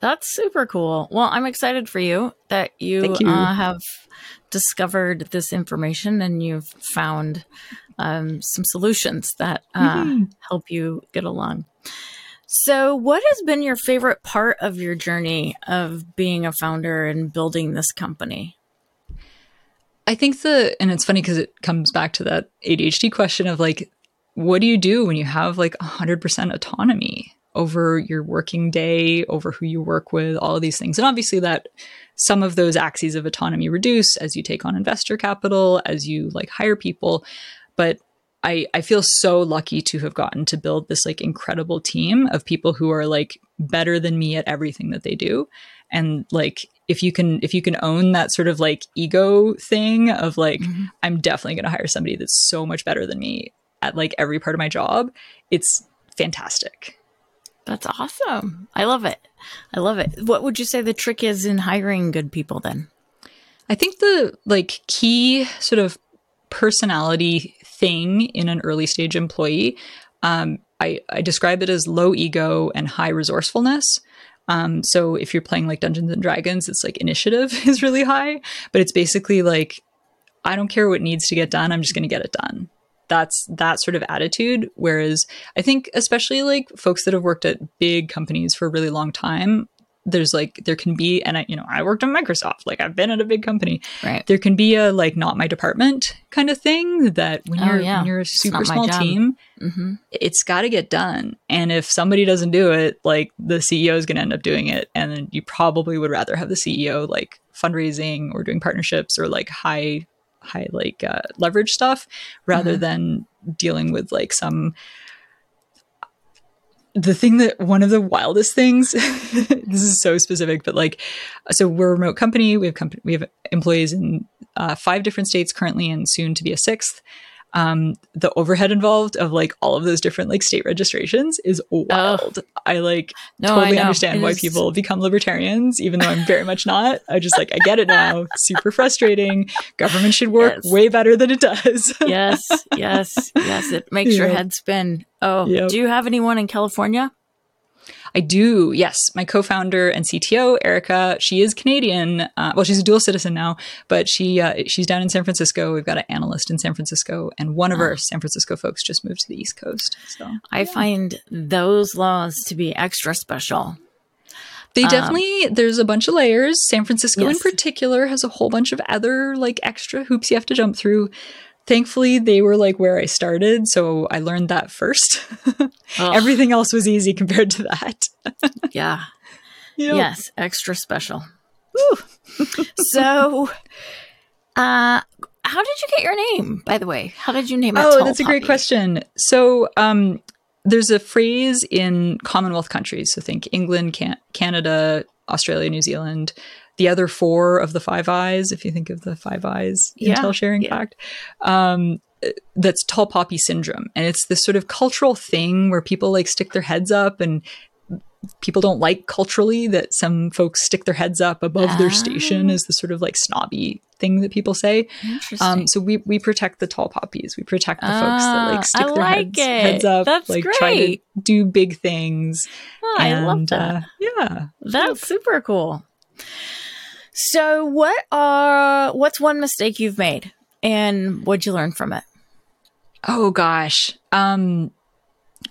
That's super cool. Well, I'm excited for you that you, you. Uh, have discovered this information and you've found um, some solutions that uh, mm-hmm. help you get along. So, what has been your favorite part of your journey of being a founder and building this company? I think the, and it's funny because it comes back to that ADHD question of like, what do you do when you have like 100% autonomy over your working day, over who you work with, all of these things? And obviously, that some of those axes of autonomy reduce as you take on investor capital, as you like hire people. But I, I feel so lucky to have gotten to build this like incredible team of people who are like better than me at everything that they do. And like if you can if you can own that sort of like ego thing of like mm-hmm. I'm definitely going to hire somebody that's so much better than me at like every part of my job, it's fantastic. That's awesome. I love it. I love it. What would you say the trick is in hiring good people then? I think the like key sort of personality thing in an early stage employee. Um, I, I describe it as low ego and high resourcefulness. Um, so if you're playing like Dungeons and Dragons, it's like initiative is really high, but it's basically like, I don't care what needs to get done. I'm just going to get it done. That's that sort of attitude. Whereas I think, especially like folks that have worked at big companies for a really long time, there's like there can be and I you know I worked on Microsoft like I've been at a big company right there can be a like not my department kind of thing that when oh, you're yeah. when you're a super small team mm-hmm. it's got to get done and if somebody doesn't do it like the CEO is going to end up doing it and you probably would rather have the CEO like fundraising or doing partnerships or like high high like uh, leverage stuff rather mm-hmm. than dealing with like some the thing that one of the wildest things this is so specific but like so we're a remote company. We have company we have employees in uh, five different states currently and soon to be a sixth um, the overhead involved of like all of those different like state registrations is wild. Oh. I like no, totally I understand why people become libertarians, even though I'm very much not. I just like I get it now. Super frustrating. Government should work yes. way better than it does. yes, yes, yes. It makes yeah. your head spin. Oh, yep. do you have anyone in California? I do, yes. My co founder and CTO, Erica, she is Canadian. Uh, well, she's a dual citizen now, but she uh, she's down in San Francisco. We've got an analyst in San Francisco, and one of oh. our San Francisco folks just moved to the East Coast. So I yeah. find those laws to be extra special. They um, definitely um, there's a bunch of layers. San Francisco yes. in particular has a whole bunch of other like extra hoops you have to jump through thankfully they were like where I started, so I learned that first. Everything else was easy compared to that. yeah. Yep. Yes, extra special. so uh how did you get your name, by the way? How did you name it? Oh, that's a great question. So um there's a phrase in Commonwealth countries, so think England, Can- Canada, Australia, New Zealand, the other four of the Five Eyes, if you think of the Five Eyes yeah, intel sharing yeah. fact, um, that's tall poppy syndrome. And it's this sort of cultural thing where people like stick their heads up and people don't like culturally that some folks stick their heads up above their station as the sort of like snobby thing that people say. Um, so we we protect the tall poppies. We protect the folks that Ah, like stick I their like heads, heads up, That's like try to great. do big things. Oh, I love that. Uh, yeah. That's super cool. So, what are what's one mistake you've made, and what'd you learn from it? Oh gosh. Um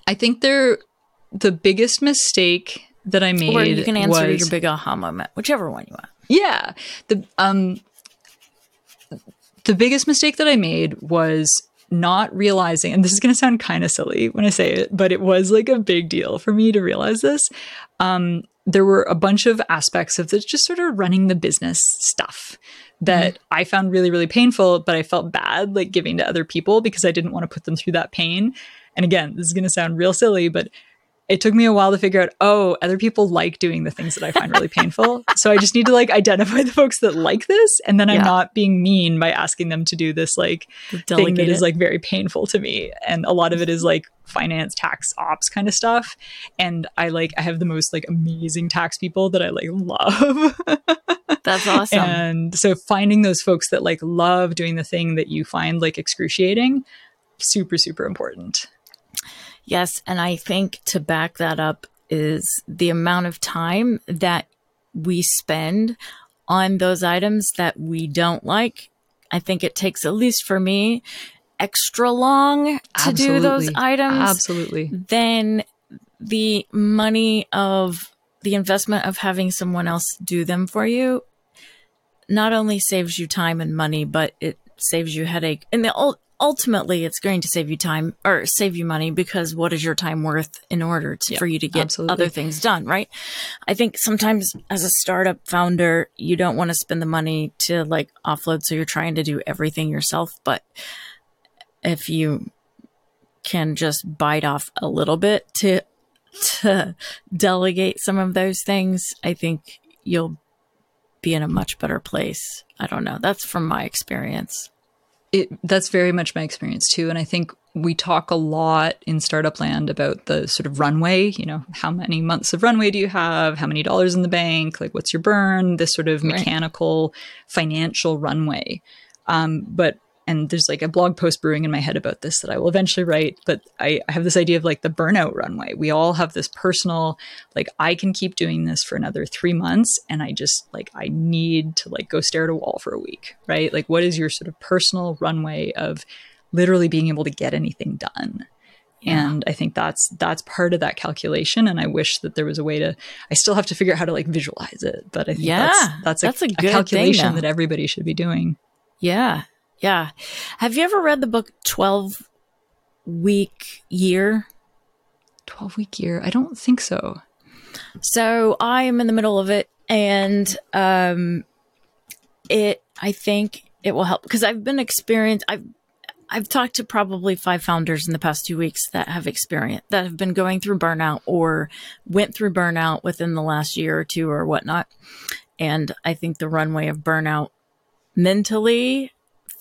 I think there the biggest mistake that I made Or you can answer was your big aha moment, whichever one you want. Yeah. The um the biggest mistake that I made was not realizing and this is going to sound kind of silly when I say it, but it was like a big deal for me to realize this. Um there were a bunch of aspects of this just sort of running the business stuff that mm-hmm. I found really really painful, but I felt bad like giving to other people because I didn't want to put them through that pain. And again, this is going to sound real silly, but it took me a while to figure out oh other people like doing the things that i find really painful. So i just need to like identify the folks that like this and then i'm not being mean by asking them to do this like thing that Delegate like very painful to me. And a lot of it is like finance tax ops kind of stuff. And i like i have the most like amazing tax people that i like love. That's awesome. and so finding those folks that like love doing the thing that you find like excruciating super super important Yes, and I think to back that up is the amount of time that we spend on those items that we don't like. I think it takes at least for me extra long to do those items absolutely Then the money of the investment of having someone else do them for you not only saves you time and money, but it saves you headache. And the, ul- ultimately, it's going to save you time or save you money because what is your time worth in order to, Yeah, for you to get absolutely. other things done, right? I think sometimes as a startup founder, you don't want to spend the money to like offload, so you're trying to do everything yourself. But if you can just bite off a little bit to to delegate some of those things, I think you'll be in a much better place. I don't know. That's from my experience. It that's very much my experience too. And i think we talk a lot in startup land about the sort of runway you know how many months of runway do you have? How many dollars in the bank? Like what's your burn? This sort of Right. mechanical financial runway. Um, but and there's like a blog post brewing in my head about this that I will eventually write. But I, I have this idea of like the burnout runway. We all have this personal, like, I can keep doing this for another three months and I just like, I need to like go stare at a wall for a week, right? Like, what is your sort of personal runway of literally being able to get anything done? Yeah. And I think that's that's part of that calculation. And I wish that there was a way to. I still have to figure out how to like visualize it, but I think Yeah, that's that's, that's a a, calculation that everybody should be doing. Yeah. Yeah. Have you ever read the book 12 Week Year? Twelve week year? I don't think so. So I am in the middle of it and um it I think it will help because I've been experienced I've I've talked to probably five founders in the past two weeks that have experienced that have been going through burnout or went through burnout within the last year or two or whatnot. And I think the runway of burnout mentally,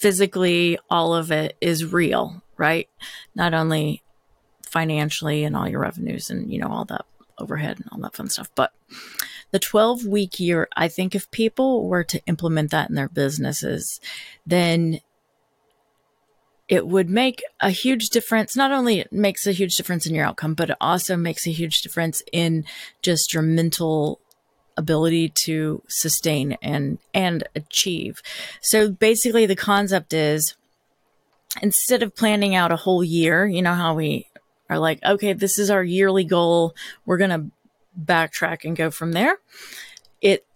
physically, all of it is real, right? Not only financially and all your revenues and, you know, all that overhead and all that fun stuff, but the 12 week year, I think if people were to implement that in their businesses, then it would make a huge difference. Not only it makes a huge difference in your outcome, but it also makes a huge difference in just your mental ability to sustain and and achieve. So basically the concept is instead of planning out a whole year, you know how we are like, okay, this is our yearly goal. We're going to backtrack and go from there. It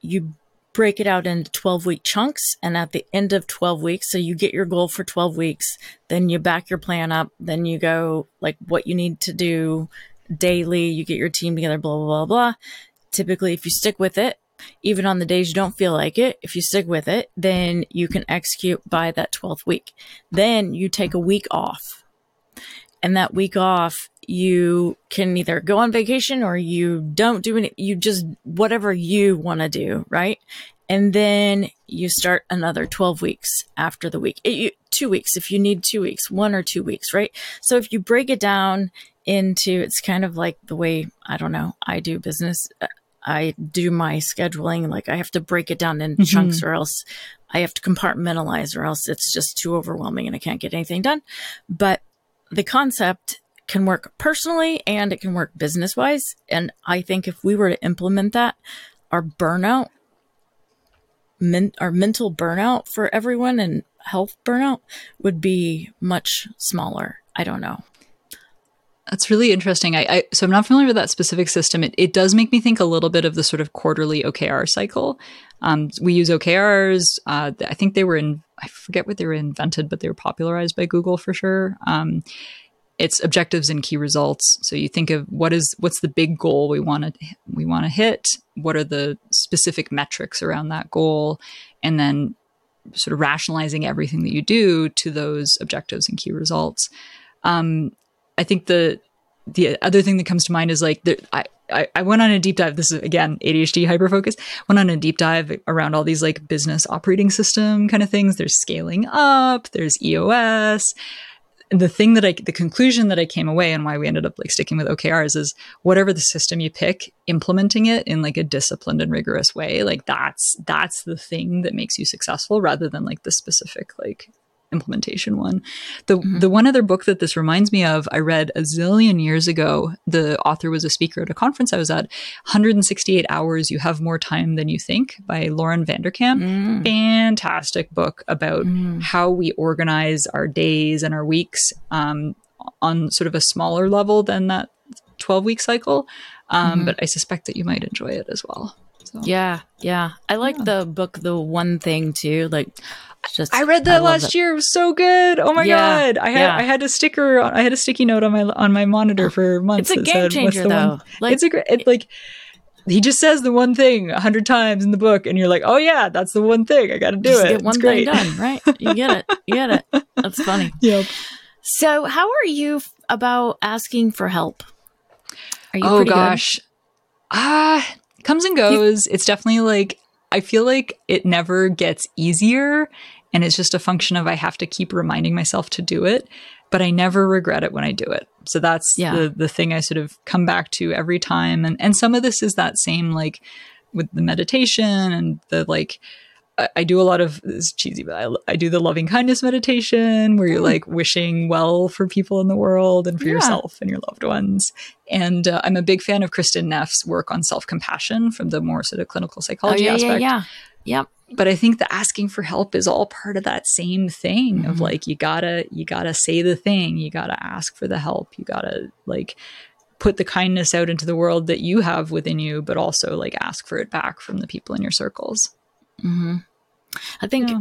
you break it out into 12 week chunks and at the end of 12 weeks so you get your goal for 12 weeks then you back your plan up then you go like what you need to do daily you get your team together blah blah blah blah typically if you stick with it even on the days you don't feel like it if you stick with it then you can execute by that 12th week. Then you take a week off. And that week off you can either go on vacation or you don't do any you just whatever you want to do right? And then you start another 12 weeks after the week. It- you, two weeks if you need two weeks one or two weeks right? So if you break it down into it's kind of like the way i don't know i do business Uh, I do my scheduling. Like I have to break it down in Mhm. chunks or else I have to compartmentalize or else it's just too overwhelming and I can't get anything done. But the concept can work personally and it can work business wise. And I think if we were to implement that, our burnout, men- our mental burnout for everyone and health burnout would be much smaller. I don't know. That's really interesting. I, I so I'm not familiar with that specific system. It, it does make me think a little bit of the sort of quarterly OKR cycle. Um, we use OKRs. Uh, I think they were in. I forget what they were invented, but they were popularized by Google for sure. Um, it's objectives and key results. So you think of what is what's the big goal we want to we want to hit. What are the specific metrics around that goal, and then sort of rationalizing everything that you do to those objectives and key results. Um, I think the the other thing that comes to mind is like I, I I went on a deep dive. This is again ADHD hyperfocus. Went on a deep dive around all these like business operating system kind of things. There's scaling up. There's EOS. And the thing that I the conclusion that I came away and why we ended up like sticking with OKRs is whatever the system you pick, implementing it in like a disciplined and rigorous way. Like that's that's the thing that makes you successful rather than like the specific like implementation one. The Mhm. the one other book that this reminds me of, I read a zillion years ago. The author was a speaker at a conference I was at. 168 hours, you have more time than you think by Lauren Vanderkam. Mm. Fantastic book about Mm. how we organize our days and our weeks um, on sort of a smaller level than that 12 week cycle. Um, Mhm. But I suspect that you might enjoy it as well. So. Yeah, yeah. I like Yeah. the book, The One Thing, too. Like, just I read that love last year. It was so good. Oh my Yeah, god! I had yeah. I had a sticker. I had a sticky note on my on my monitor for months. It's a game said, changer, the one-" though. Like, it's a great. It, like he just says the one thing a hundred times in the book, and you're like, oh yeah, that's the one thing. I got to do just it. get one it's thing great. done, right? You get it. You get it. That's funny. yep. So, how are you f- about asking for help? Are you Oh gosh, good? gosh, uh, comes and goes. it's definitely like I feel like it never gets easier, and it's just a function of I have to keep reminding myself to do it. But I never regret it when I do it. So that's Yeah. the the thing I sort of come back to every time. And and some of this is that same like with the meditation and the like. I- I do a lot of this is cheesy, but I, I do the loving kindness meditation where you're Mm. like wishing well for people in the world and for Yeah. yourself and your loved ones. And uh, I'm a big fan of Kristin Neff's work on self compassion from the more sort of clinical Oh, psychology yeah, aspect. yeah, yeah. Yep. But I think the asking for help is all part of that same thing of Mhm. like you gotta you gotta say the thing, you gotta ask for the help, you gotta like put the kindness out into the world that you have within you, but also like ask for it back from the people in your circles. Hmm I think Yeah.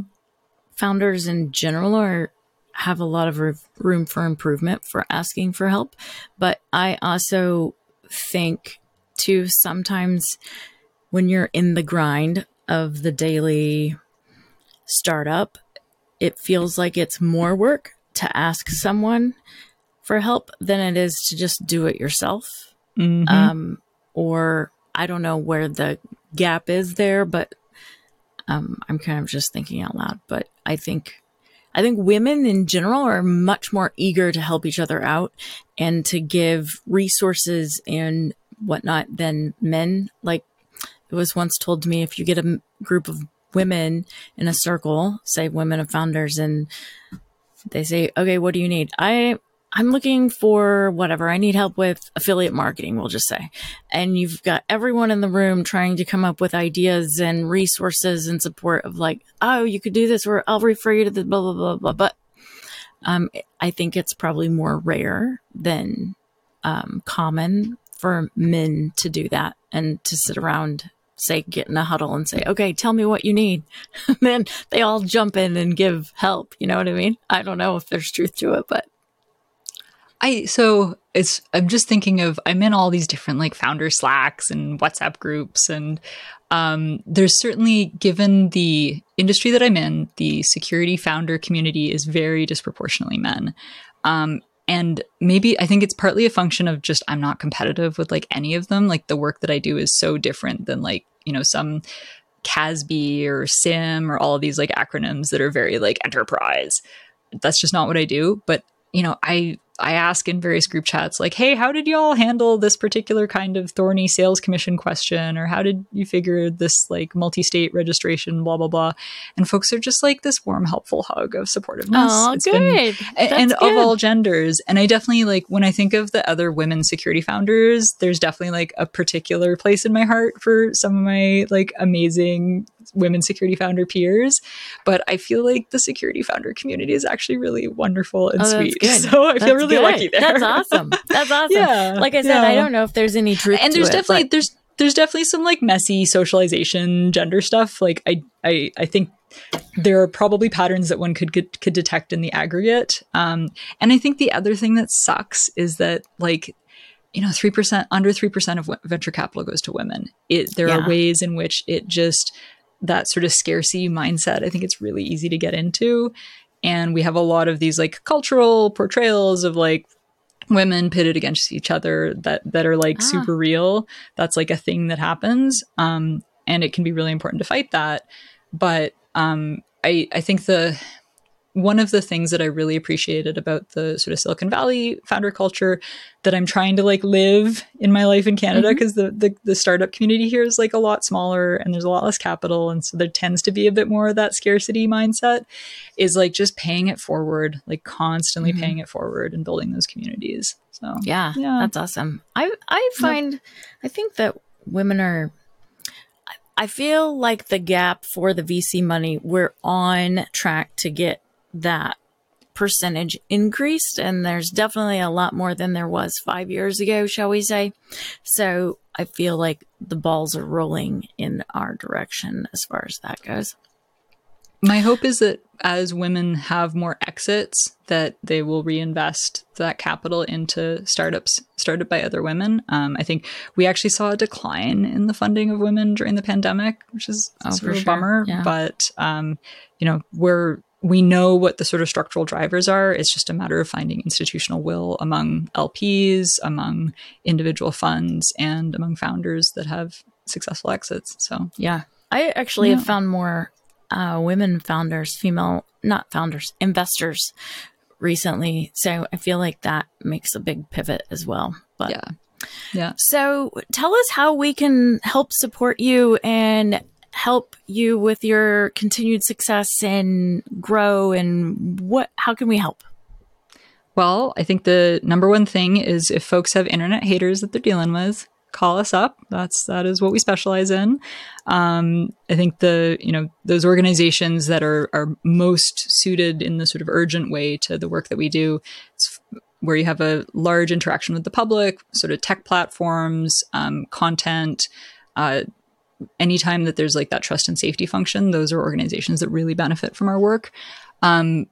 founders in general are have a lot of room for improvement for asking for help, but I also think too sometimes when you're in the grind of the daily startup, it feels like it's more work to ask someone for help than it is to just do it yourself. Mhm. um, or I don't know where the gap is there, but um, I'm kind of just thinking out loud. But I think I think women in general are much more eager to help each other out and to give resources and whatnot than men. Like it was once told to me, if you get a group of women in a circle, say women of founders, and they say, "Okay, what do you need?" I I'm looking for whatever. I need help with affiliate marketing, we'll just say. And you've got everyone in the room trying to come up with ideas and resources and support of like, oh, you could do this, or I'll refer you to the blah, blah, blah, blah. But um, I think it's probably more rare than um, common for men to do that and to sit around, say, get in a huddle and say, okay, tell me what you need. then they all jump in and give help. You know what I mean? I don't know if there's truth to it, but I so it's I'm just thinking of I'm in all these different like founder slacks and WhatsApp groups and um, there's certainly given the industry that I'm in, the security founder community is very disproportionately men. Um, and maybe I think it's partly a function of just I'm not competitive with like any of them. Like the work that I do is so different than like, you know, some CASB or SIEM or all of these like acronyms that are very like enterprise. That's just not what I do. But you know, I I ask in various group chats, like, hey, how did y'all handle this particular kind of thorny sales commission question? Or how did you figure this like multi state registration, blah, blah, blah? And folks are just like this warm, helpful hug of supportiveness. Oh, It's good. been- and good. of all genders. And I definitely like when I think of the other women security founders, there's definitely like a particular place in my heart for some of my like amazing women security founder peers. But I feel like the security founder community is actually really wonderful and Oh, sweet. So I feel really good. lucky there. That's awesome. That's awesome. Yeah. Like I said, I don't know if there's any truth And there's it, definitely but- there's there's definitely some like messy socialization gender stuff. Like I I I think there are probably patterns that one could could, could detect in the aggregate. Um, and I think the other thing that sucks is that like you know three percent under three percent of w- venture capital goes to women. It there Yeah. are ways in which it just that sort of scarcity mindset. I think it's really easy to get into, and we have a lot of these like cultural portrayals of like women pitted against each other that that are like Ah. super real that's like a thing that happens um and it can be really important to fight that but um i i think the one of the things that I really appreciated about the sort of Silicon Valley founder culture that I'm trying to like live in my life in Canada because the, the the startup community here is like a lot smaller and there's a lot less capital and so there tends to be a bit more of that scarcity mindset is like just paying it forward like constantly Mhm. paying it forward and building those communities so Yeah, Yeah. that's awesome. I I find I think that women are. I feel like the gap for the VC money, we're on track to get that percentage increased, and there's definitely a lot more than there was five years ago, shall we say? So I feel like the balls are rolling in our direction as far as that goes. My hope is that as women have more exits, that they will reinvest that capital into startups started by other women. Um, I think we actually saw a decline in the funding of women during the pandemic, which is Oh, sort of a sure. bummer. Yeah. But um, you know, we're we know what the sort of structural drivers are. It's just a matter of finding institutional will among LPs, among individual funds, and among founders that have successful exits. So Yeah. I actually Yeah. have found more uh, women founders, female, not founders, investors recently. So I feel like that makes a big pivot as well. But yeah, yeah. so tell us how we can help support you and help you with your continued success and grow and what how can we help? Well, I think the number one thing is if folks have internet haters that they're dealing with, call us up. That's that is what we specialize in. Um, I think the you know those organizations that are are most suited in the sort of urgent way to the work that we do. It's where you have a large interaction with the public, sort of tech platforms, um, content. Uh, anytime that there's like that trust and safety function, those are organizations that really benefit from our work. Um,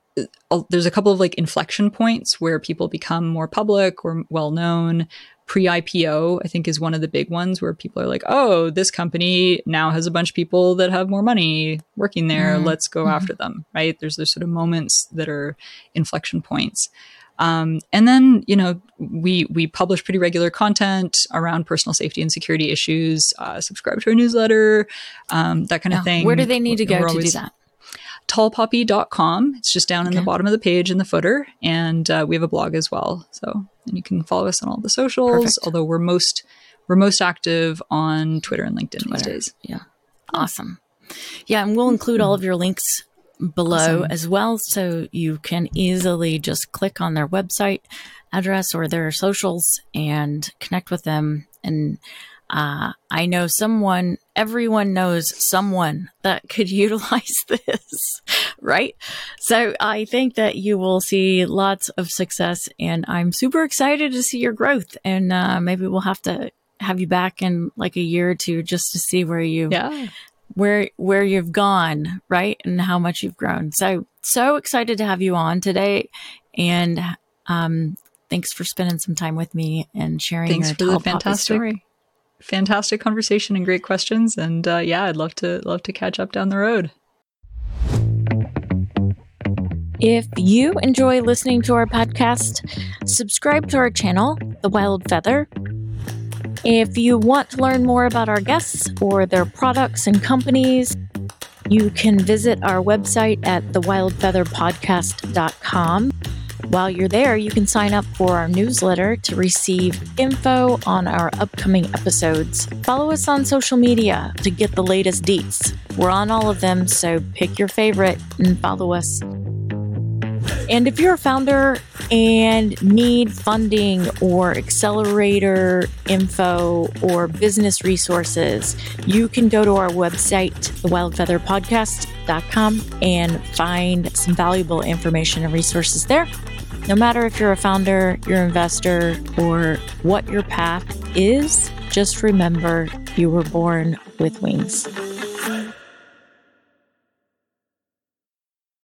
there's a couple of like inflection points where people become more public or well known. Pre IPO, I think, is one of the big ones where people are like, oh, this company now has a bunch of people that have more money working there. Mm. Let's go Mhm. after them, right? There's those sort of moments that are inflection points. Um, and then, you know, we we publish pretty regular content around personal safety and security issues. Uh, subscribe to our newsletter, um, that kind of thing. Where do they need to go to do that? tallpoppy.com. It's just down in the bottom of the page in the footer. And uh, we have a blog as well. So, and you can follow us on all the socials, Perfect. although we're most we're most active on Twitter and LinkedIn Twitter. these days. Yeah. Awesome. Yeah, and we'll include all of your links below Awesome. as well so you can easily just click on their website address or their socials and connect with them and uh, I know someone, everyone knows someone that could utilize this, right? So I think that you will see lots of success, and I'm super excited to see your growth. And uh, maybe we'll have to have you back in like a year or two just to see where you Yeah. Where where you've gone, right, and how much you've grown. So so excited to have you on today, and um, thanks for spending some time with me and sharing Thanks your for the fantastic story. fantastic conversation and great questions. And uh, yeah, I'd love to love to catch up down the road. If you enjoy listening to our podcast, subscribe to our channel, The Wild Feather. If you want to learn more about our guests or their products and companies, you can visit our website at thewildfeatherpodcast.com. While you're there, you can sign up for our newsletter to receive info on our upcoming episodes. Follow us on social media to get the latest deets. We're on all of them, so pick your favorite and follow us. And if you're a founder and need funding or accelerator info or business resources, you can go to our website, thewildfeatherpodcast.com, and find some valuable information and resources there. No matter if you're a founder, you're an investor, or what your path is, just remember you were born with wings.